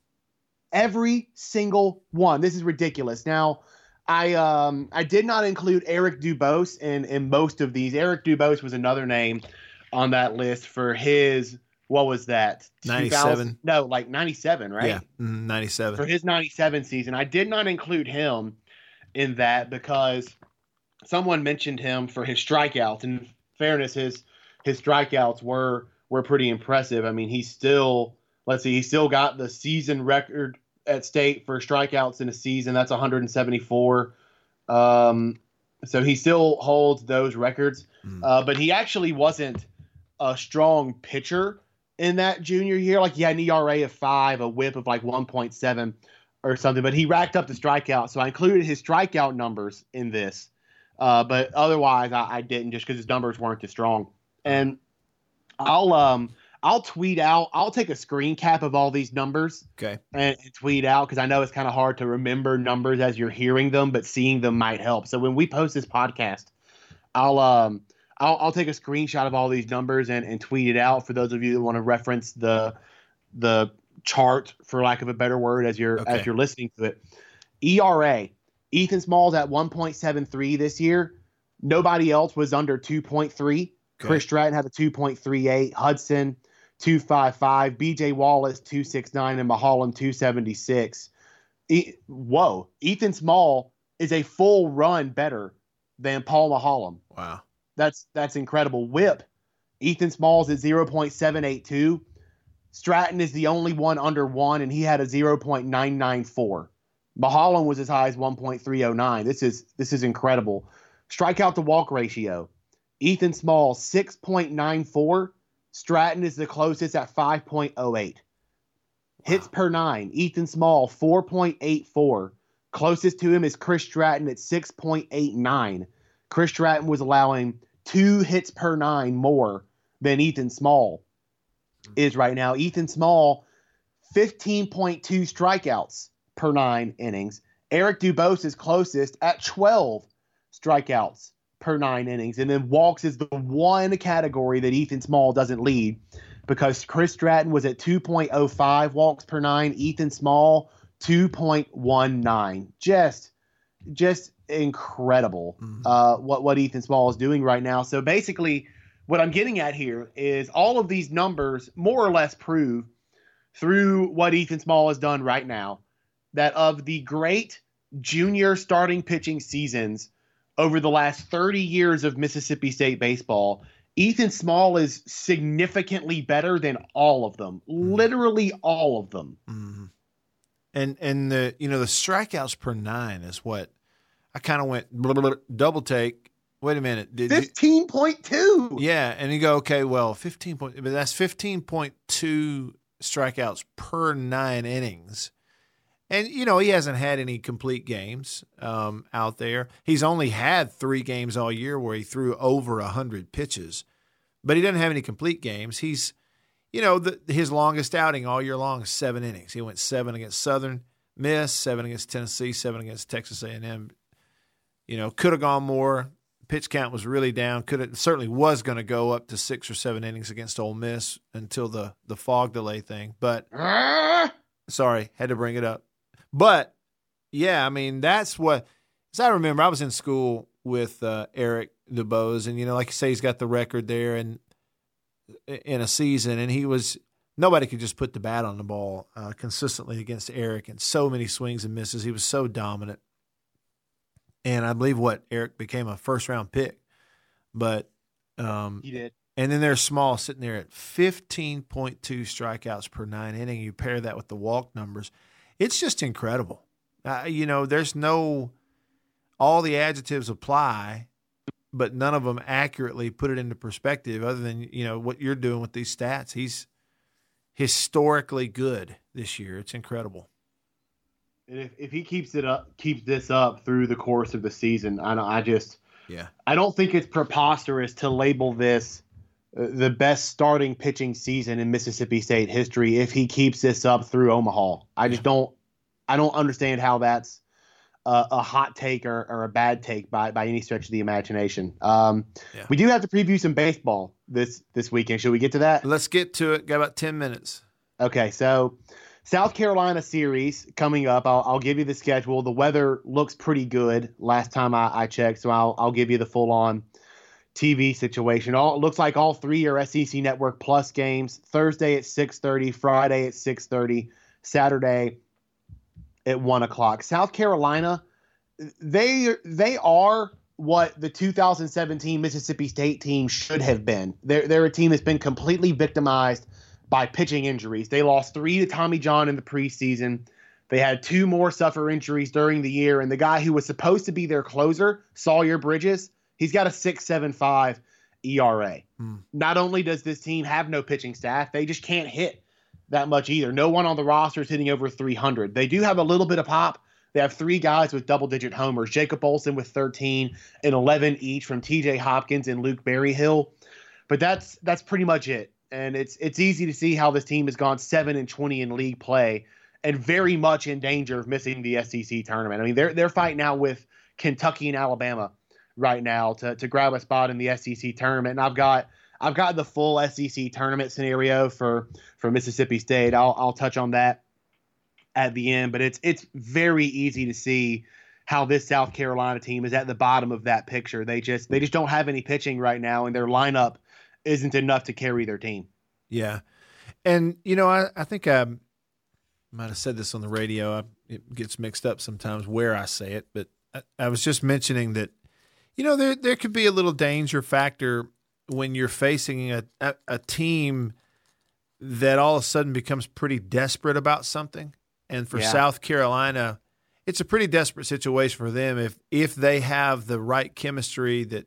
Every single one. This is ridiculous. Now, I um I did not include Eric Dubose in in most of these. Eric Dubose was another name on that list for his what was that? 97. No, like 97, right? Yeah, mm, 97. For his 97 season. I did not include him in that because someone mentioned him for his strikeouts. In fairness, his his strikeouts were were pretty impressive. I mean, he still let's see, he still got the season record at state for strikeouts in a season. That's 174. Um, so he still holds those records, mm. uh, but he actually wasn't a strong pitcher in that junior year. Like he had an ERA of five, a WHIP of like 1.7 or something. But he racked up the strikeout, so I included his strikeout numbers in this. Uh, but otherwise, I, I didn't just because his numbers weren't as strong. And I'll um I'll tweet out. I'll take a screen cap of all these numbers. Okay. And, and tweet out because I know it's kind of hard to remember numbers as you're hearing them, but seeing them might help. So when we post this podcast, I'll um I'll, I'll take a screenshot of all these numbers and, and tweet it out for those of you that want to reference the the chart for lack of a better word as you're okay. as you're listening to it. ERA. Ethan Small's at 1.73 this year. Nobody else was under 2.3. Okay. Chris Stratton had a 2.38. Hudson 255. BJ Wallace 269 and Mulholland 276. E- Whoa. Ethan Small is a full run better than Paul Mulholland. Wow. That's that's incredible. Whip. Ethan Small's at 0.782. Stratton is the only one under one, and he had a 0.994. Mulholland was as high as 1.309. This is this is incredible. Strikeout to walk ratio. Ethan Small 6.94. Stratton is the closest at 5.08. Hits per nine. Ethan Small 4.84. Closest to him is Chris Stratton at 6.89. Chris Stratton was allowing two hits per nine more than Ethan Small is right now. Ethan Small, 15.2 strikeouts per nine innings. Eric Dubose is closest at 12 strikeouts per nine innings. And then walks is the one category that Ethan Small doesn't lead because Chris Stratton was at 2.05 walks per nine, Ethan Small 2.19. Just just incredible mm-hmm. uh, what what Ethan Small is doing right now. So basically, what I'm getting at here is all of these numbers more or less prove through what Ethan Small has done right now that of the great junior starting pitching seasons over the last 30 years of Mississippi State baseball, Ethan Small is significantly better than all of them, mm-hmm. literally all of them. Mm-hmm. And and the you know the strikeouts per nine is what I kind of went blah, blah, blah, double take. Wait a minute. Fifteen point two. Yeah, and you go okay. Well, fifteen point, but that's fifteen point two strikeouts per nine innings. And you know he hasn't had any complete games um, out there. He's only had three games all year where he threw over hundred pitches, but he doesn't have any complete games. He's, you know, the, his longest outing all year long is seven innings. He went seven against Southern Miss, seven against Tennessee, seven against Texas A&M, you know, could have gone more. Pitch count was really down. Could have certainly was going to go up to six or seven innings against Ole Miss until the the fog delay thing. But sorry, had to bring it up. But yeah, I mean that's what. As I remember, I was in school with uh, Eric Dubose, and you know, like you say, he's got the record there, and in a season, and he was nobody could just put the bat on the ball uh, consistently against Eric, and so many swings and misses. He was so dominant and I believe what Eric became a first round pick. But um, he did. And then they're small, sitting there at 15.2 strikeouts per nine inning. You pair that with the walk numbers, it's just incredible. Uh, you know, there's no, all the adjectives apply, but none of them accurately put it into perspective other than, you know, what you're doing with these stats. He's, historically good this year. It's incredible. And if, if he keeps it up, keeps this up through the course of the season, I I just yeah I don't think it's preposterous to label this the best starting pitching season in Mississippi State history if he keeps this up through Omaha. I just don't I don't understand how that's a, a hot take or, or, a bad take by by any stretch of the imagination. Um, yeah. We do have to preview some baseball this this weekend. Should we get to that? Let's get to it. Got about ten minutes. Okay, so South Carolina series coming up. I'll, I'll give you the schedule. The weather looks pretty good last time I, I checked, so I'll I'll give you the full on TV situation. All it looks like all three are SEC Network Plus games. Thursday at six thirty, Friday at six thirty, Saturday at one o'clock. South Carolina, they they are what the 2017 Mississippi State team should have been. They're they're a team that's been completely victimized by pitching injuries. They lost three to Tommy John in the preseason. They had two more suffer injuries during the year, and the guy who was supposed to be their closer, Sawyer Bridges, he's got a six seven five ERA. Hmm. Not only does this team have no pitching staff, they just can't hit that much either. No one on the roster is hitting over 300. They do have a little bit of pop. They have three guys with double digit homers Jacob Olson with 13 and 11 each from TJ Hopkins and Luke Berryhill. But that's that's pretty much it. And it's it's easy to see how this team has gone 7 and 20 in league play and very much in danger of missing the SEC tournament. I mean, they're they're fighting out with Kentucky and Alabama right now to to grab a spot in the SEC tournament. And I've got I've got the full SEC tournament scenario for for Mississippi State. I'll I'll touch on that at the end, but it's it's very easy to see how this South Carolina team is at the bottom of that picture. They just they just don't have any pitching right now, and their lineup isn't enough to carry their team. Yeah, and you know I I think I might have said this on the radio. I, it gets mixed up sometimes where I say it, but I, I was just mentioning that you know there there could be a little danger factor when you're facing a, a, a team that all of a sudden becomes pretty desperate about something. And for yeah. South Carolina, it's a pretty desperate situation for them if if they have the right chemistry that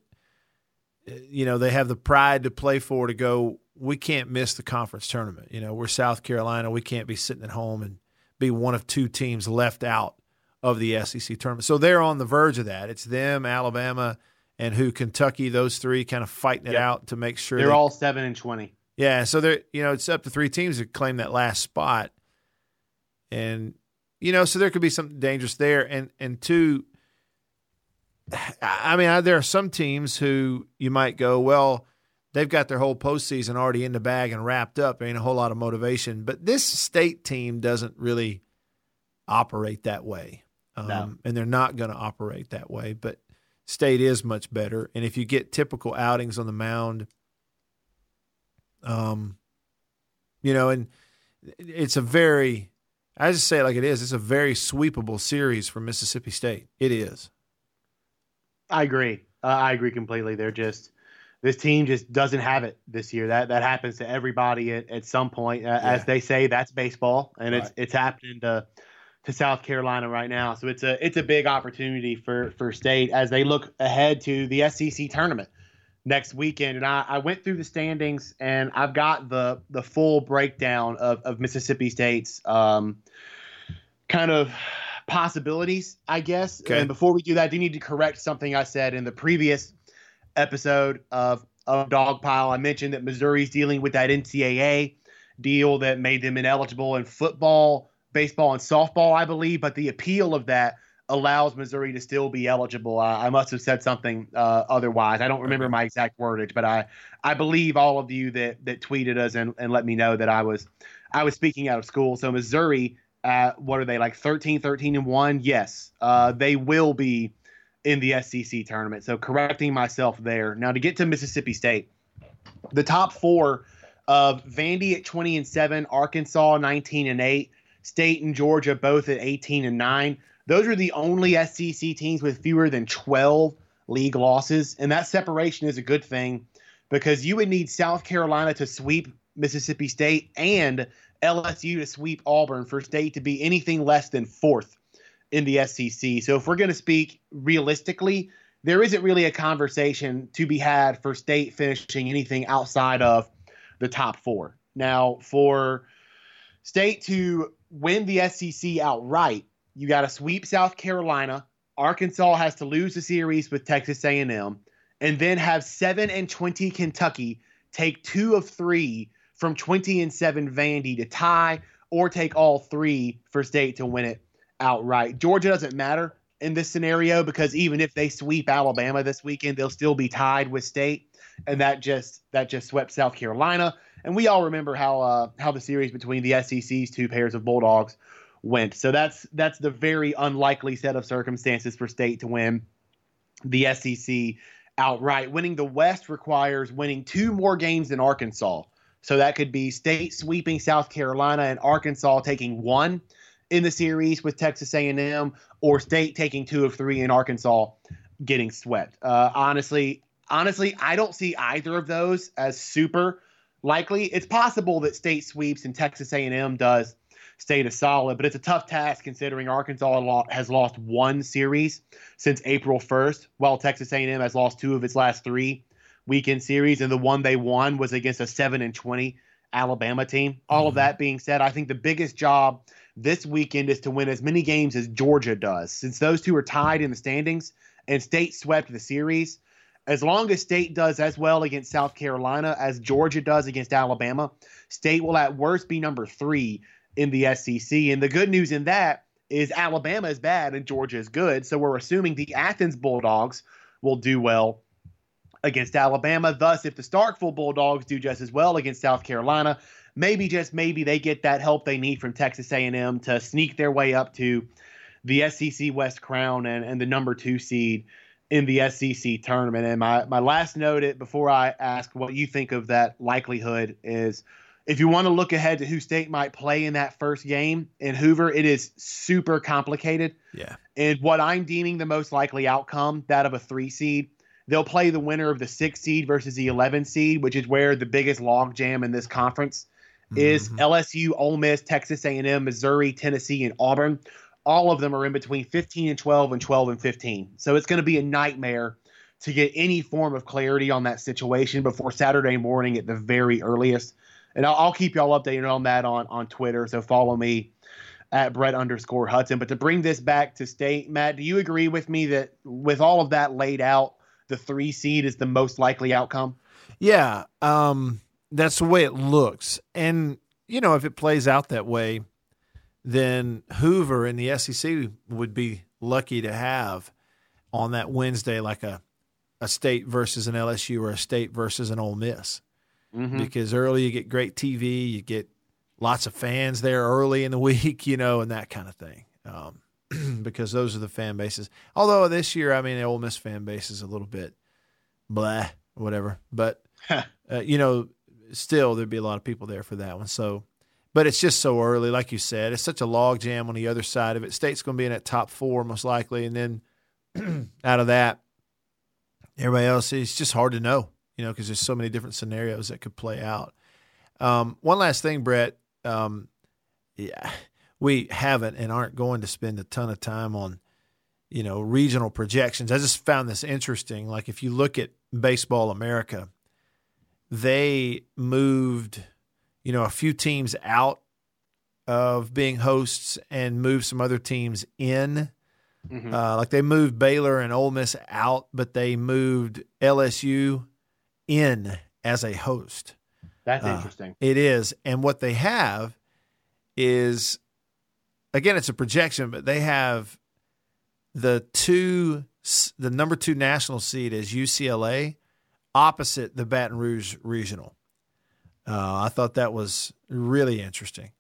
you know they have the pride to play for to go we can't miss the conference tournament you know we're south carolina we can't be sitting at home and be one of two teams left out of the sec tournament so they're on the verge of that it's them alabama and who Kentucky, those three kind of fighting it yep. out to make sure they're they, all seven and twenty. Yeah, so they're you know it's up to three teams to claim that last spot, and you know so there could be something dangerous there, and and two. I mean, there are some teams who you might go, well, they've got their whole postseason already in the bag and wrapped up. There ain't a whole lot of motivation, but this state team doesn't really operate that way, um, no. and they're not going to operate that way. But State is much better. And if you get typical outings on the mound, um, you know, and it's a very, I just say it like it is. It's a very sweepable series for Mississippi State. It is. I agree. Uh, I agree completely. They're just this team just doesn't have it this year. That that happens to everybody at, at some point. Uh, yeah. As they say, that's baseball, and right. it's it's happening to to South Carolina right now. So it's a it's a big opportunity for for state as they look ahead to the SEC tournament next weekend. And I, I went through the standings and I've got the the full breakdown of, of Mississippi State's um, kind of possibilities, I guess. Okay. And before we do that, I do need to correct something I said in the previous episode of of Dogpile. I mentioned that Missouri's dealing with that NCAA deal that made them ineligible in football baseball and softball, I believe, but the appeal of that allows Missouri to still be eligible. Uh, I must have said something uh, otherwise. I don't remember my exact wordage, but I I believe all of you that that tweeted us and, and let me know that I was I was speaking out of school. So Missouri, uh, what are they like 13, 13 and one? Yes, uh, they will be in the SEC tournament. So correcting myself there. Now to get to Mississippi State, the top four of Vandy at 20 and 7, Arkansas 19 and 8, State and Georgia both at 18 and 9. Those are the only SEC teams with fewer than 12 league losses. And that separation is a good thing because you would need South Carolina to sweep Mississippi State and LSU to sweep Auburn for State to be anything less than fourth in the SEC. So if we're going to speak realistically, there isn't really a conversation to be had for State finishing anything outside of the top four. Now, for State to win the SEC outright, you got to sweep South Carolina. Arkansas has to lose the series with Texas A&M, and then have seven and twenty Kentucky take two of three from twenty and seven Vandy to tie, or take all three for State to win it outright. Georgia doesn't matter in this scenario because even if they sweep Alabama this weekend, they'll still be tied with State, and that just that just swept South Carolina. And we all remember how uh, how the series between the SEC's two pairs of Bulldogs went. So that's that's the very unlikely set of circumstances for State to win the SEC outright. Winning the West requires winning two more games than Arkansas. So that could be State sweeping South Carolina and Arkansas taking one in the series with Texas A&M, or State taking two of three in Arkansas getting swept. Uh, honestly, honestly, I don't see either of those as super likely. It's possible that State sweeps and Texas A&M does State a solid, but it's a tough task considering Arkansas has lost one series since April 1st, while Texas A&M has lost two of its last three weekend series, and the one they won was against a seven and 20 Alabama team. All mm-hmm. of that being said, I think the biggest job this weekend is to win as many games as Georgia does. Since those two are tied in the standings and State swept the series, as long as State does as well against South Carolina as Georgia does against Alabama, State will at worst be number three in the SEC. And the good news in that is Alabama is bad and Georgia is good. So we're assuming the Athens Bulldogs will do well against Alabama. Thus, if the Starkville Bulldogs do just as well against South Carolina, maybe just maybe they get that help they need from Texas A&M to sneak their way up to the SEC West crown and, and the number two seed in the SEC tournament. And my, my last note it before I ask what you think of that likelihood is if you want to look ahead to who state might play in that first game in Hoover, it is super complicated. Yeah. And what I'm deeming the most likely outcome, that of a three seed, they'll play the winner of the six seed versus the 11 seed, which is where the biggest logjam in this conference is mm-hmm. LSU, Ole Miss, Texas A&M, Missouri, Tennessee, and Auburn. All of them are in between 15 and 12 and 12 and 15. So it's going to be a nightmare to get any form of clarity on that situation before Saturday morning at the very earliest. And I'll, I'll keep y'all updated on that on on Twitter. So follow me at Brett underscore Hudson. But to bring this back to state, Matt, do you agree with me that with all of that laid out, the three seed is the most likely outcome? Yeah. Um, that's the way it looks. And, you know, if it plays out that way, then Hoover in the SEC would be lucky to have on that Wednesday like a a state versus an LSU or a state versus an Ole Miss. Mm-hmm. Because early you get great TV, you get lots of fans there early in the week, you know, and that kind of thing. Um, because those are the fan bases. Although this year, I mean, the Ole Miss fan base is a little bit blah, whatever. But uh, you know, still there'd be a lot of people there for that one. So, but it's just so early, like you said. It's such a log jam on the other side of it. State's going to be in that top four most likely, and then out of that, everybody else It's just hard to know, you know, because there's so many different scenarios that could play out. Um, one last thing, Brett. Um, yeah, we haven't and aren't going to spend a ton of time on, you know, regional projections. I just found this interesting. Like if you look at Baseball America, they moved, you know, a few teams out of being hosts and move some other teams in. Mm-hmm. Uh, like they moved Baylor and Ole Miss out, but they moved LSU in as a host. That's uh, interesting. It is. And what they have is, again, it's a projection, but they have the two, the number two national seed is UCLA opposite the Baton Rouge Regional. Uh, I thought that was really interesting.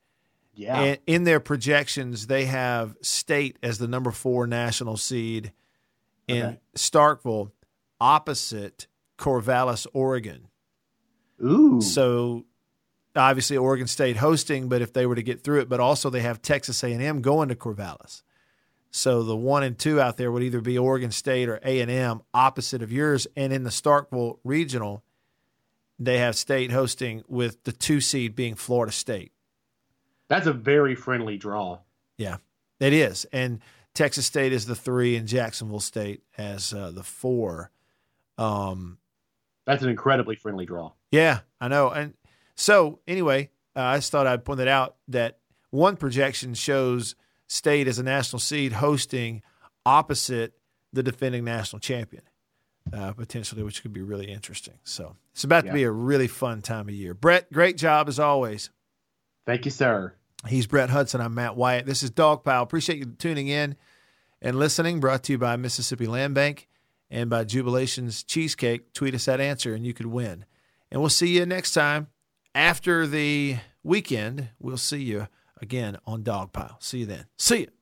Yeah. And in their projections, they have state as the number four national seed in okay. Starkville, opposite Corvallis, Oregon. Ooh. So obviously Oregon State hosting, but if they were to get through it, but also they have Texas A&M going to Corvallis. So the one and two out there would either be Oregon State or A and M, opposite of yours. And in the Starkville regional, they have State hosting with the two seed being Florida State. That's a very friendly draw. Yeah, it is. And Texas State is the three, and Jacksonville State as uh, the four. Um, That's an incredibly friendly draw. Yeah, I know. And so anyway, uh, I just thought I'd point it out that one projection shows State as a national seed hosting opposite the defending national champion, uh, potentially, which could be really interesting. So it's about yeah. to be a really fun time of year. Brett, great job as always. Thank you, sir. He's Brett Hudson. I'm Matt Wyatt. This is Dog Pile. Appreciate you tuning in and listening. Brought to you by Mississippi Land Bank and by Jubilations Cheesecake. Tweet us that answer and you could win. And we'll see you next time after the weekend. We'll see you again on Dog Pile. See you then. See you.